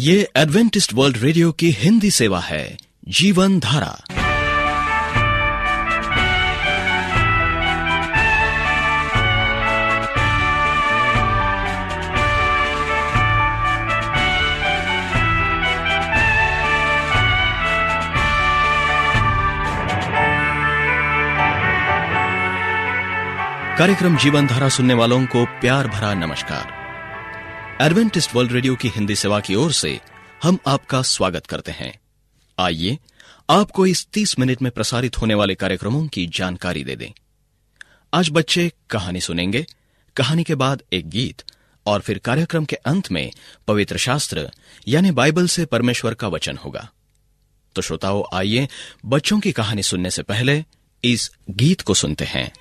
ये Adventist world radio की हिंदी सेवा है, जीवन धारा। कार्यक्रम जीवन धारा सुनने वालों को प्यार भरा नमस्कार। एडवेंटिस्ट वर्ल्ड रेडियो की हिंदी सेवा की ओर से हम आपका स्वागत करते हैं। आइए, आपको इस 30 मिनट में प्रसारित होने वाले कार्यक्रमों की जानकारी दे दें। आज बच्चे कहानी सुनेंगे, कहानी के बाद एक गीत, और फिर कार्यक्रम के अंत में पवित्र शास्त्र, यानी बाइबल से परमेश्वर का वचन होगा। तो श्रोताओं, आइए, बच्चों की कहानी सुनने से पहले इस गीत को सुनते हैं।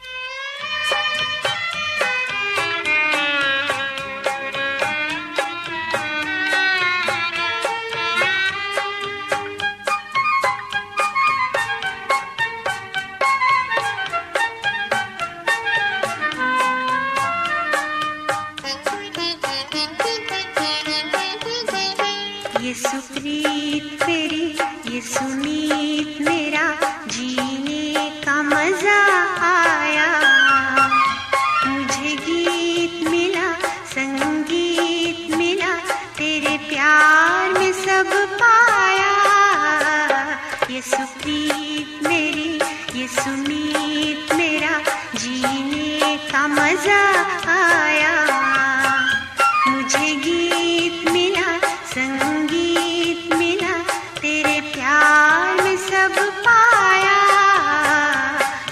में सब पाया।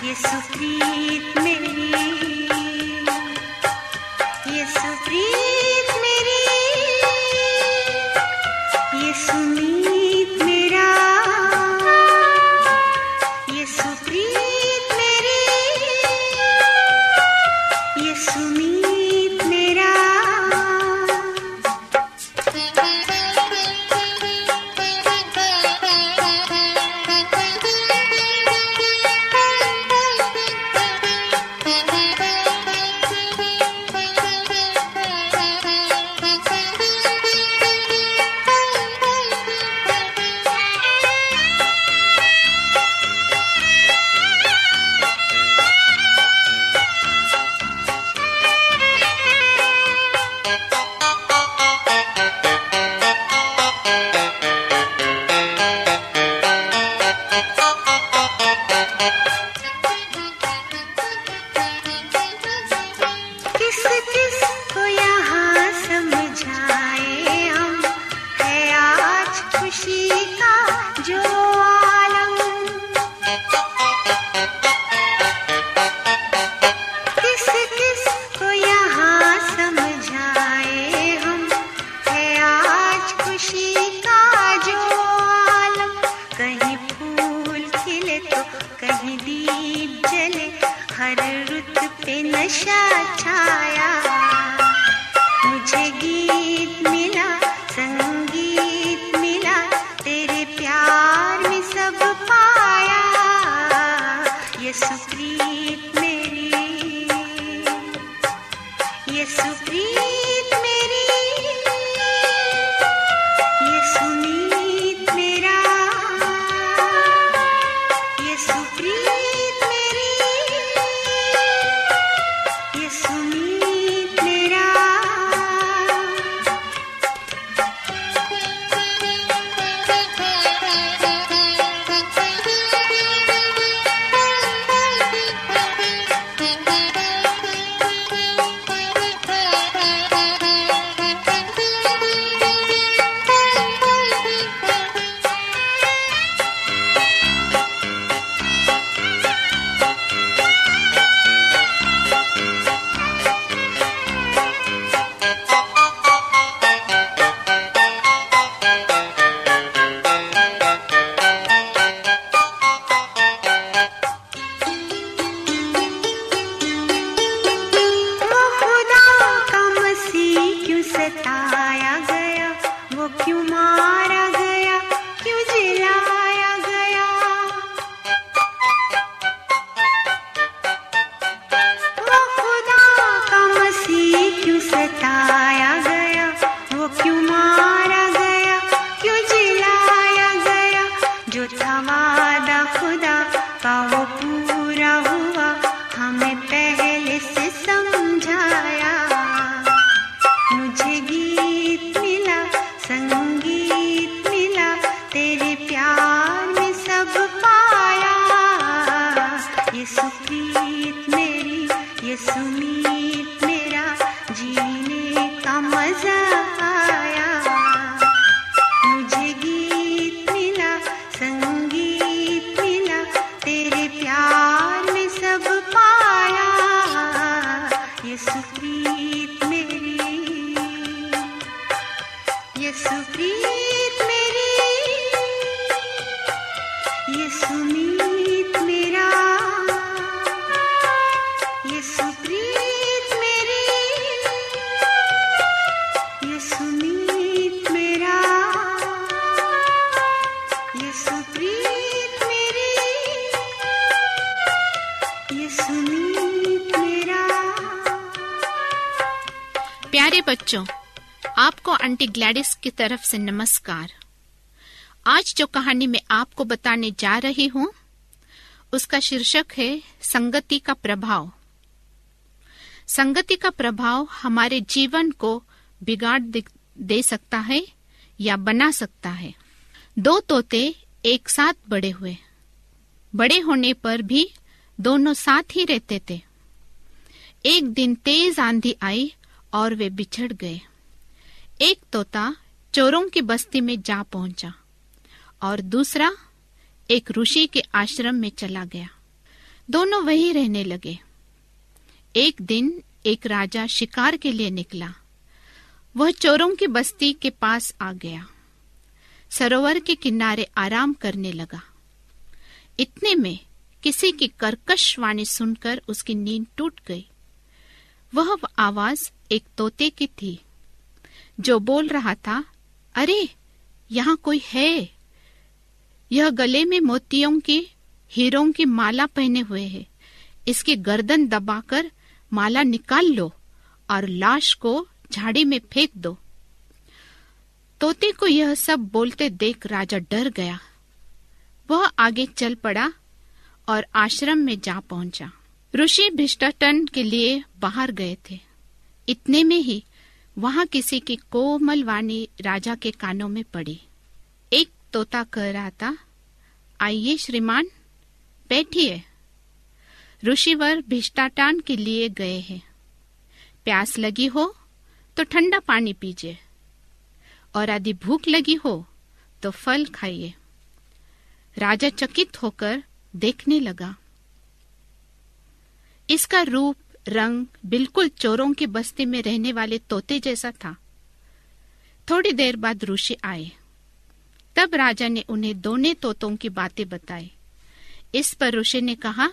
ये सुप्रीत मेरी ये ये सुमीत मेरा जीने का मज़ा। आंटी ग्लैडिस की तरफ़ से नमस्कार। आज जो कहानी मैं आपको बताने जा रही हूँ, उसका शीर्षक है संगति का प्रभाव। संगति का प्रभाव हमारे जीवन को बिगाड़ दे- सकता है या बना सकता है। दो तोते एक साथ बड़े हुए। बड़े होने पर भी दोनों साथ ही रहते थे। एक दिन तेज आंधी आई और वे बिछड़ गए। एक तोता चोरों की बस्ती में जा पहुँचा और दूसरा एक ऋषि के आश्रम में चला गया। दोनों वहीं रहने लगे। एक दिन एक राजा शिकार के लिए निकला। वह चोरों की बस्ती के पास आ गया। सरोवर के किनारे आराम करने लगा। इतने में किसी की कर्कश वाणी सुनकर उसकी नींद टूट गई। वह आवाज़ एक तोते की थी। जो बोल रहा था, अरे, यहाँ कोई है? यह गले में मोतियों के, हीरों की माला पहने हुए है। इसकी गर्दन दबाकर माला निकाल लो और लाश को झाड़ी में फेंक दो। तोते को यह सब बोलते देख राजा डर गया। वह आगे चल पड़ा और आश्रम में जा पहुँचा। ऋषि भिष्टाटन के लिए बाहर गए थे। इतने में ही वहाँ किसी की कोमल वाणी राजा के कानों में पड़ी। एक तोता कह रहा था, आइए श्रीमान, बैठिए। ऋषिवर भिष्टाटान के लिए गए हैं। प्यास लगी हो तो ठंडा पानी पीजिए। और यदि भूख लगी हो तो फल खाइए। राजा चकित होकर देखने लगा। इसका रूप रंग बिल्कुल चोरों की बस्ती में रहने वाले तोते जैसा था। थोड़ी देर बाद ऋषि आए। तब राजा ने उन्हें दोनों तोतों की बातें बताई। इस पर ऋषि ने कहा,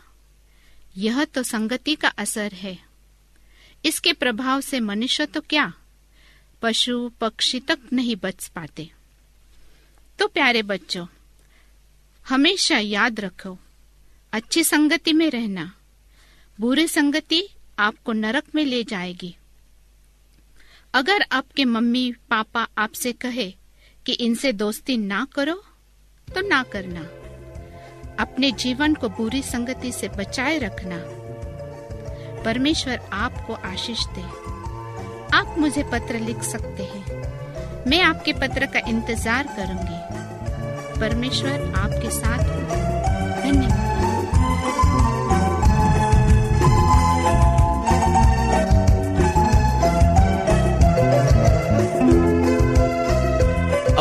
यह तो संगति का असर है। इसके प्रभाव से मनुष्य तो क्या? पशु, पक्षी तक नहीं बच पाते। तो प्यारे बच्चों, हमेशा याद रखो, अच्छी संगति में रहना, बुरी संगति आपको नरक में ले जाएगी। अगर आपके मम्मी पापा आपसे कहे कि इनसे दोस्ती ना करो तो ना करना। अपने जीवन को बुरी संगति से बचाए रखना। परमेश्वर आपको आशीष दे। आप मुझे पत्र लिख सकते हैं। मैं आपके पत्र का इंतज़ार करूँगी। परमेश्वर आपके साथ धन्यवाद।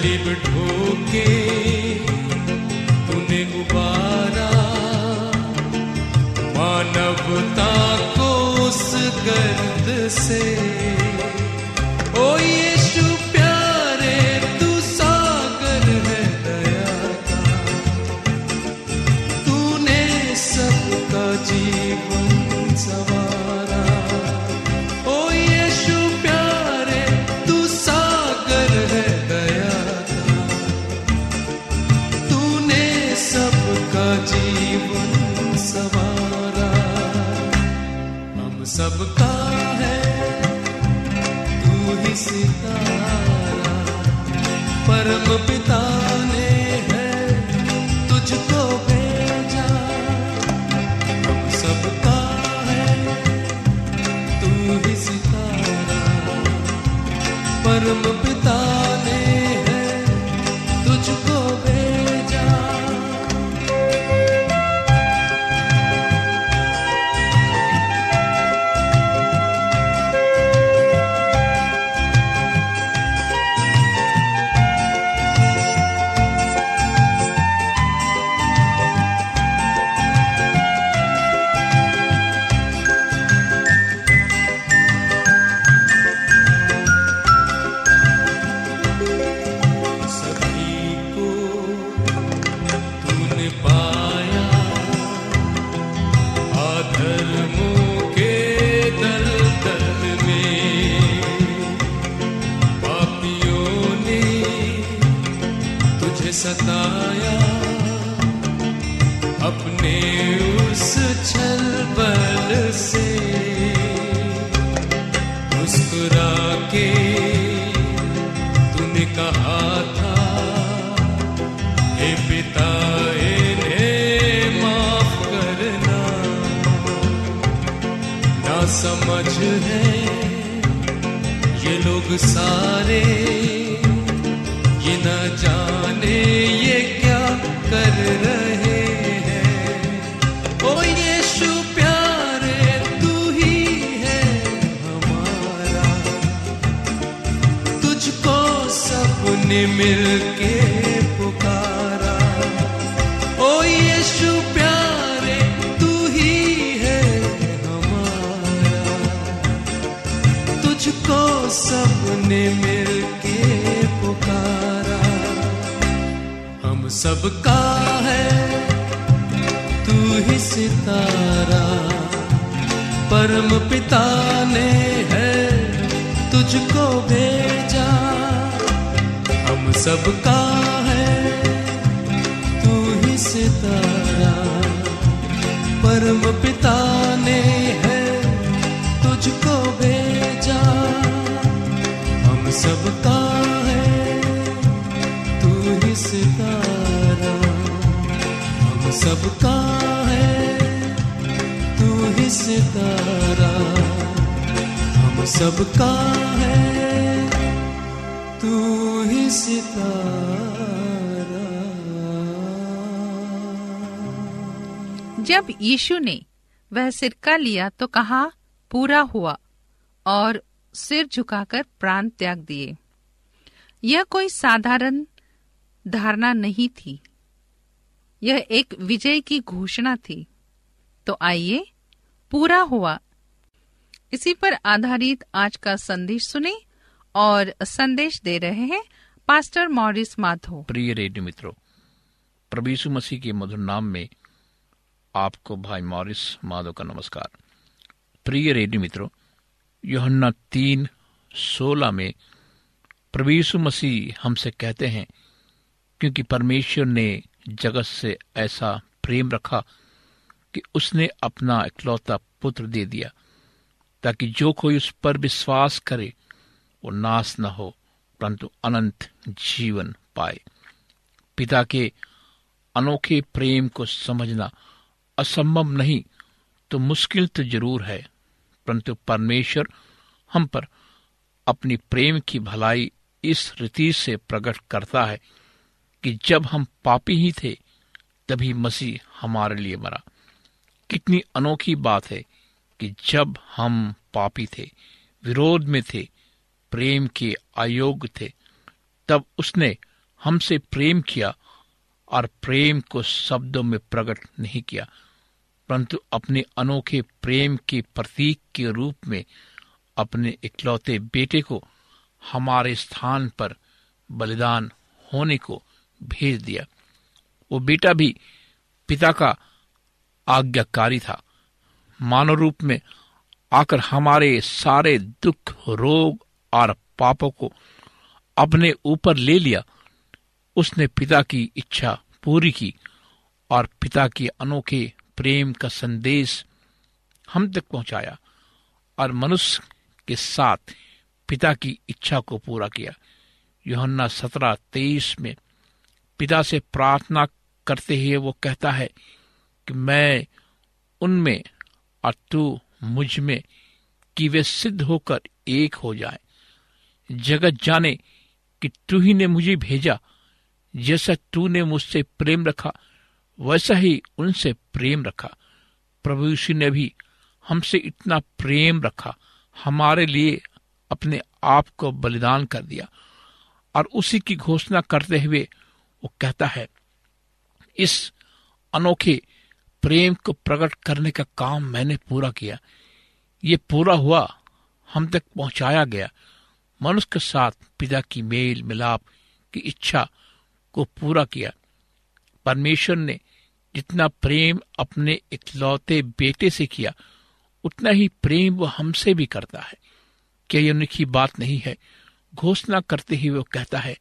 सलीब ढोके तूने उबारा। मानवता को उस गर्द से परम पिता सताया, अपने उस छल बल से मुस्कुरा के तूने कहा था, हे पिता, इन्हें माफ़ करना। ना समझ है ये लोग सारे, ये न कर रहे हैं। ओ तू ही है हमारा। तुझको सबने मिलके पुकारा। ओ यीशु प्यारे, तू ही है हमारा। तुझको सबने मिलके पुकारा। सबका है, तू ही सितारा। परम पिता ने है, तुझको भेजा। हम सबका है, तू ही सितारा। परम पिता ने है, तुझको भेजा। हम सबका है, तू ही सितारा। सबका है, तू ही सितारा। हम सबका है, तू ही सितारा। जब यीशु ने वह सिरका लिया तो कहा, पूरा हुआ, और सिर झुकाकर प्राण त्याग दिए। यह कोई साधारण धारणा नहीं थी। यह एक विजय की घोषणा थी। तो आइए, पूरा हुआ। इसी पर आधारित आज का संदेश सुने और संदेश दे रहे हैं पास्टर मॉरिस माधो प्रिय रेडियो मित्रों, प्रभु मसीह के मधुर नाम में आपको भाई मॉरिस माधव का नमस्कार। प्रिय रेडियो मित्रों, योहन्ना तीन सोलह में प्रभु मसीह हमसे कहते हैं, क्योंकि परमेश्वर ने जगत से ऐसा प्रेम रखा कि उसने अपना इकलौता पुत्र दे दिया, ताकि जो कोई उस पर विश्वास करे, वो नाश न हो, परंतु अनंत जीवन पाए। पिता के अनोखे प्रेम को समझना असंभव नहीं तो मुश्किल तो ज़रूर है, परंतु परमेश्वर हम पर अपनी प्रेम की भलाई इस रीति से प्रकट करता है कि जब हम पापी ही थे, तभी मसीह हमारे लिए मरा। कितनी अनोखी बात है कि जब हम पापी थे, विरोध में थे, प्रेम के अयोग्य थे, तब उसने हमसे प्रेम किया और प्रेम को शब्दों में प्रकट नहीं किया। परंतु अपने अनोखे प्रेम के प्रतीक के रूप में अपने इकलौते बेटे को हमारे स्थान पर बलिदान होने को भेज दिया। वो बेटा भी पिता का आज्ञाकारी था। मानव रूप में आकर हमारे सारे दुख, रोग और पापों को अपने ऊपर ले लिया। उसने पिता की इच्छा पूरी की और पिता के अनोखे प्रेम का संदेश हम तक पहुँचाया और मनुष्य के साथ पिता की इच्छा को पूरा किया। योहन्ना सत्रह तेईस में पिता से प्रार्थना करते हुए वो कहता है कि मैं उनमें और तू मुझमें कि वे सिद्ध होकर एक हो जाए। जगत जाने कि तू ही ने मुझे भेजा। जैसा तूने मुझसे प्रेम रखा, वैसा ही उनसे प्रेम रखा। प्रभु यीशु ने भी हमसे इतना प्रेम रखा, हमारे लिए अपने आप को बलिदान कर दिया। और उसी की घोषणा करते हुए वो कहता है, इस अनोखे प्रेम को प्रकट करने का काम मैंने पूरा किया। ये पूरा हुआ, हम तक पहुँचाया गया। मनुष्य के साथ पिता की मेल मिलाप की इच्छा को पूरा किया। परमेश्वर ने जितना प्रेम अपने इकलौते बेटे से किया, उतना ही प्रेम वो हमसे भी करता है। क्या यह उनकी बात नहीं है? घोषणा करते ही वो कहता है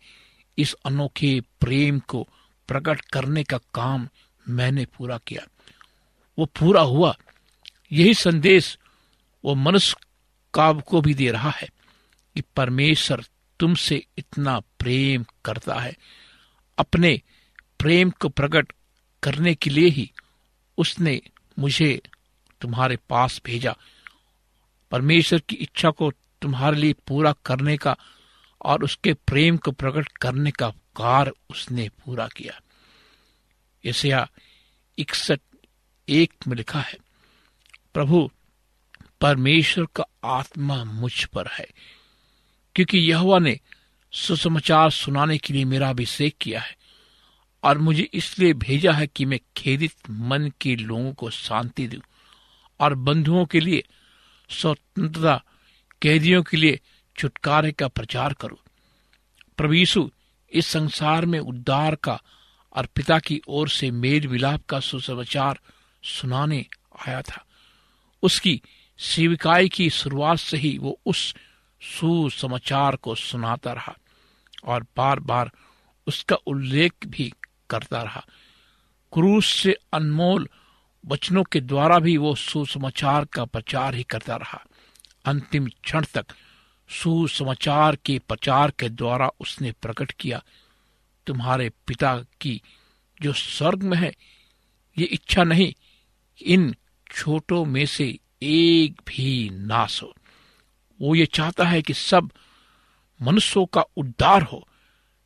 इस अनोखे प्रेम को प्रकट करने का काम मैंने पूरा किया। वो पूरा हुआ, यही संदेश वो मनुष्य काव को भी दे रहा है कि परमेश्वर तुमसे इतना प्रेम करता है। अपने प्रेम को प्रकट करने के लिए ही उसने मुझे तुम्हारे पास भेजा। परमेश्वर की इच्छा को तुम्हारे लिए पूरा करने का और उसके प्रेम को प्रकट करने का कार्य उसने पूरा किया। यशया इकसठ एक में लिखा है, प्रभु, परमेश्वर का आत्मा मुझ पर है, क्योंकि यहोवा ने सुसमाचार सुनाने के लिए मेरा अभिषेक किया है और मुझे इसलिए भेजा है कि मैं खेदित मन के लोगों को शांति दूँ और बंधुओं के लिए, स्वतंत्रता कैदियों के लिए छुटकारे का प्रचार करो। यीशु, इस संसार में उद्धार का और पिता की ओर से मेल विलाप का सुसमाचार सुनाने आया था। उसकी सेविकाई की शुरुआत से ही वो उस सुसमाचार को सुनाता रहा और बार बार उसका उल्लेख भी करता रहा। क्रूस से अनमोल वचनों के द्वारा भी वो सुसमाचार का प्रचार ही करता रहा। अंतिम क्षण तक सुसमाचार के प्रचार के द्वारा उसने प्रकट किया, तुम्हारे पिता की जो स्वर्ग में है, ये इच्छा नहीं इन छोटों में से एक भी नाश हो। वो ये चाहता है कि सब मनुष्यों का उद्धार हो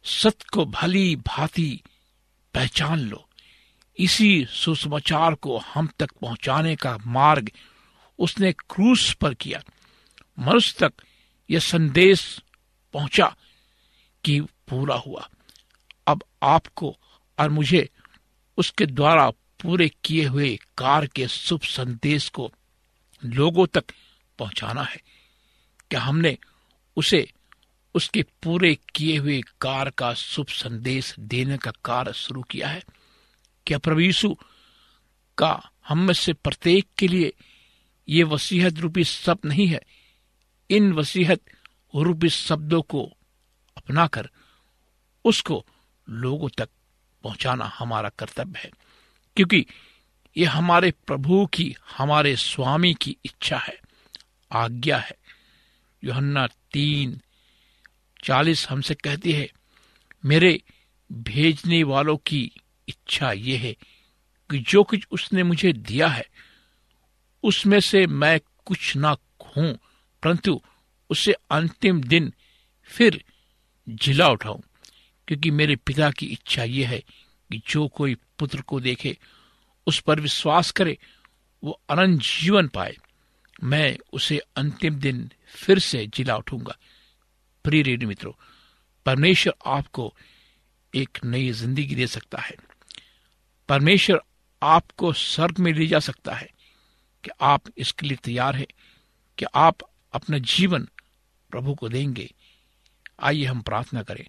सत्य को भली भांति पहचान लो। इसी सुसमाचार को हम तक पहुँचाने का मार्ग उसने क्रूस पर किया। मनुष्य तक यह संदेश पहुँचा कि पूरा हुआ। अब आपको और मुझे उसके द्वारा पूरे किए हुए कार के शुभ संदेश को लोगों तक पहुंचाना है। क्या हमने उसे, उसके पूरे किए हुए कार का शुभ संदेश देने का कार्य शुरू किया है? क्या प्रभु यीशु का हम में से प्रत्येक के लिए ये वसीहत रूपी सब नहीं है? इन वसीहत रूपी शब्दों को अपनाकर उसको लोगों तक पहुंचाना हमारा कर्तव्य है, क्योंकि यह हमारे प्रभु की, हमारे स्वामी की इच्छा है, आज्ञा है। योहन्ना तीन चालीस हमसे कहती है, मेरे भेजने वालों की इच्छा यह है कि जो कुछ उसने मुझे दिया है, उसमें से मैं कुछ ना खू परंतु उसे अंतिम दिन फिर जिला उठाऊं, क्योंकि मेरे पिता की इच्छा यह है कि जो कोई पुत्र को देखे, उस पर विश्वास करे, वो अनंत जीवन पाए। मैं उसे अंतिम दिन फिर से जिला उठूँगा प्रिय रेडियो मित्रों, परमेश्वर आपको एक नई ज़िंदगी दे सकता है। परमेश्वर आपको स्वर्ग में ले जा सकता है कि आप इसके लिए तैयार हैं, कि आप अपना जीवन प्रभु को देंगे। आइए हम प्रार्थना करें।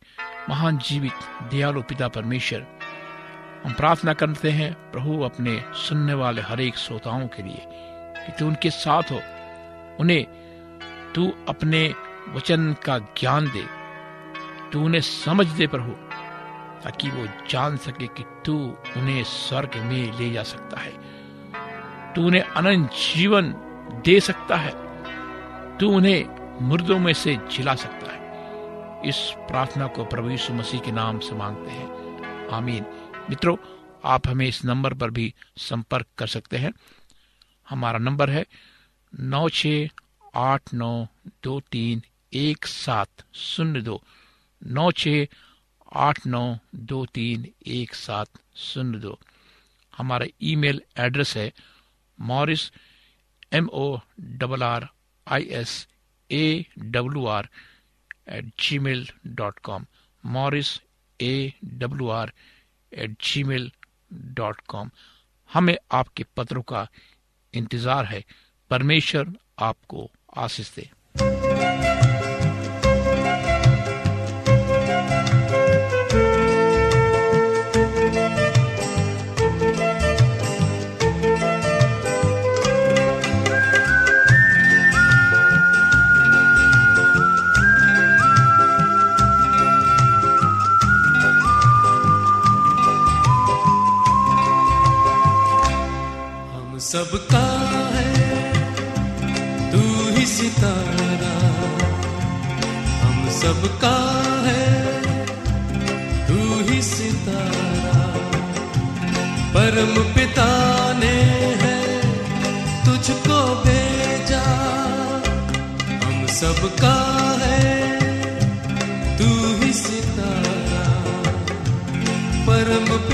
महान जीवित, दयालु पिता परमेश्वर, हम प्रार्थना करते हैं प्रभु अपने सुनने वाले हर एक श्रोताओं के लिए कि तू उनके साथ हो। उन्हें तू अपने वचन का ज्ञान दे। तू उन्हें समझ दे प्रभु, ताकि वो जान सके कि तू उन्हें स्वर्ग में ले जा सकता है। तू उन्हें अनंत जीवन दे सकता है। तू उन्हें मुर्दों में से जिला सकता है। इस प्रार्थना को प्रभु यीशु मसीह के नाम से मांगते हैं। आमीन। मित्रों, आप हमें इस नंबर पर भी संपर्क कर सकते हैं। हमारा नंबर है नौ छ आठ नौ दो तीन एक सात शून्य दो। नौ छ आठ नौ दो तीन एक सात शून्य दो। हमारा ईमेल एड्रेस है Morris M O double R I S A W R at gmail dot com Morris A W R at gmail dot com हमें आपके पत्रों का इंतज़ार है। परमेश्वर आपको आशीष दे। सबका है, तू ही सितारा। हम सबका है, तू ही सितारा। परम पिता ने है, तुझको भेजा। हम सबका है, तू ही सितारा। परम पिता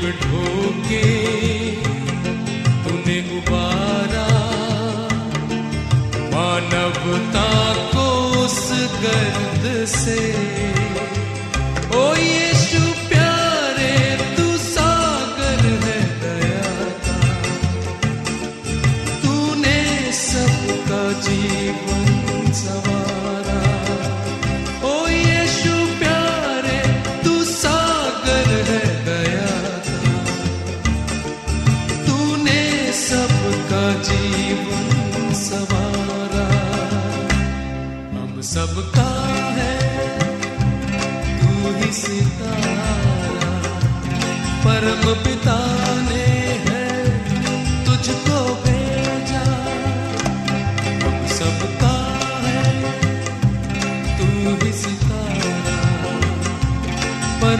जेब ढोके तूने उबारा। मानवता को उस गर्द से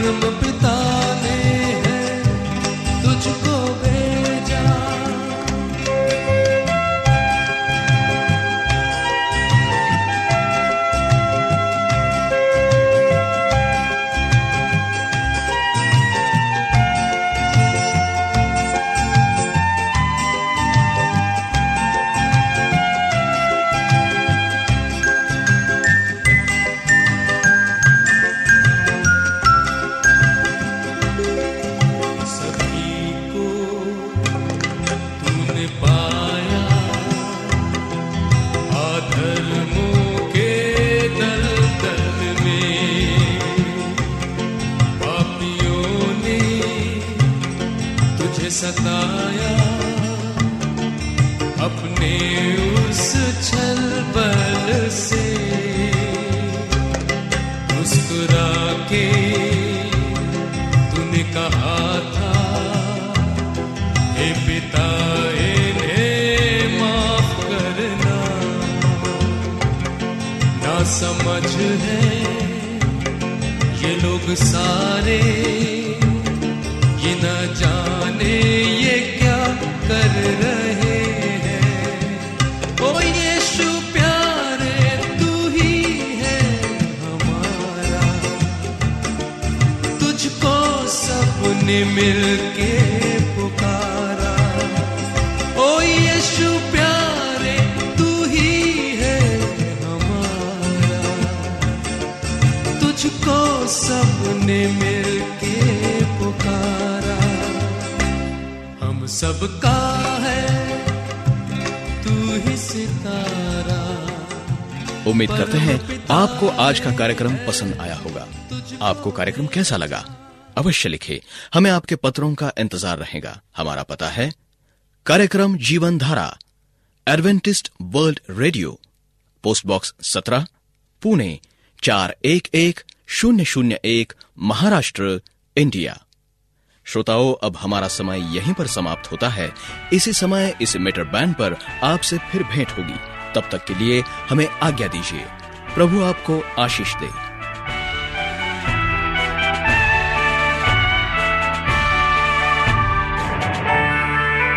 परम पिता सताया। अपने उस छल बल से मुस्कुरा के तूने कहा था, हे पिता, इन्हें माफ़ करना। ना समझ है ये लोग सारे, ये न जाने मिलके पुकारा। ओ यीशु प्यारे तू ही है हमारा। तुझको सबने मिलके पुकारा। हम सबका है तू ही सितारा। उम्मीद करते हैं आपको आज का कार्यक्रम पसंद आया होगा। आपको कार्यक्रम कैसा लगा? अवश्य लिखे। हमें आपके पत्रों का इंतज़ार रहेगा। हमारा पता है, कार्यक्रम Jeevan Dhara Adventist world radio, post box सत्रह, पुणे, चार एक एक शून्य शून्य एक, महाराष्ट्र, इंडिया। श्रोताओं, अब हमारा समय यहीं पर समाप्त होता है। इसी समय, इस मीटर बैंड पर आपसे फिर भेंट होगी। तब तक के लिए हमें आज्ञा दीजिए। प्रभु आपको आशीष दे।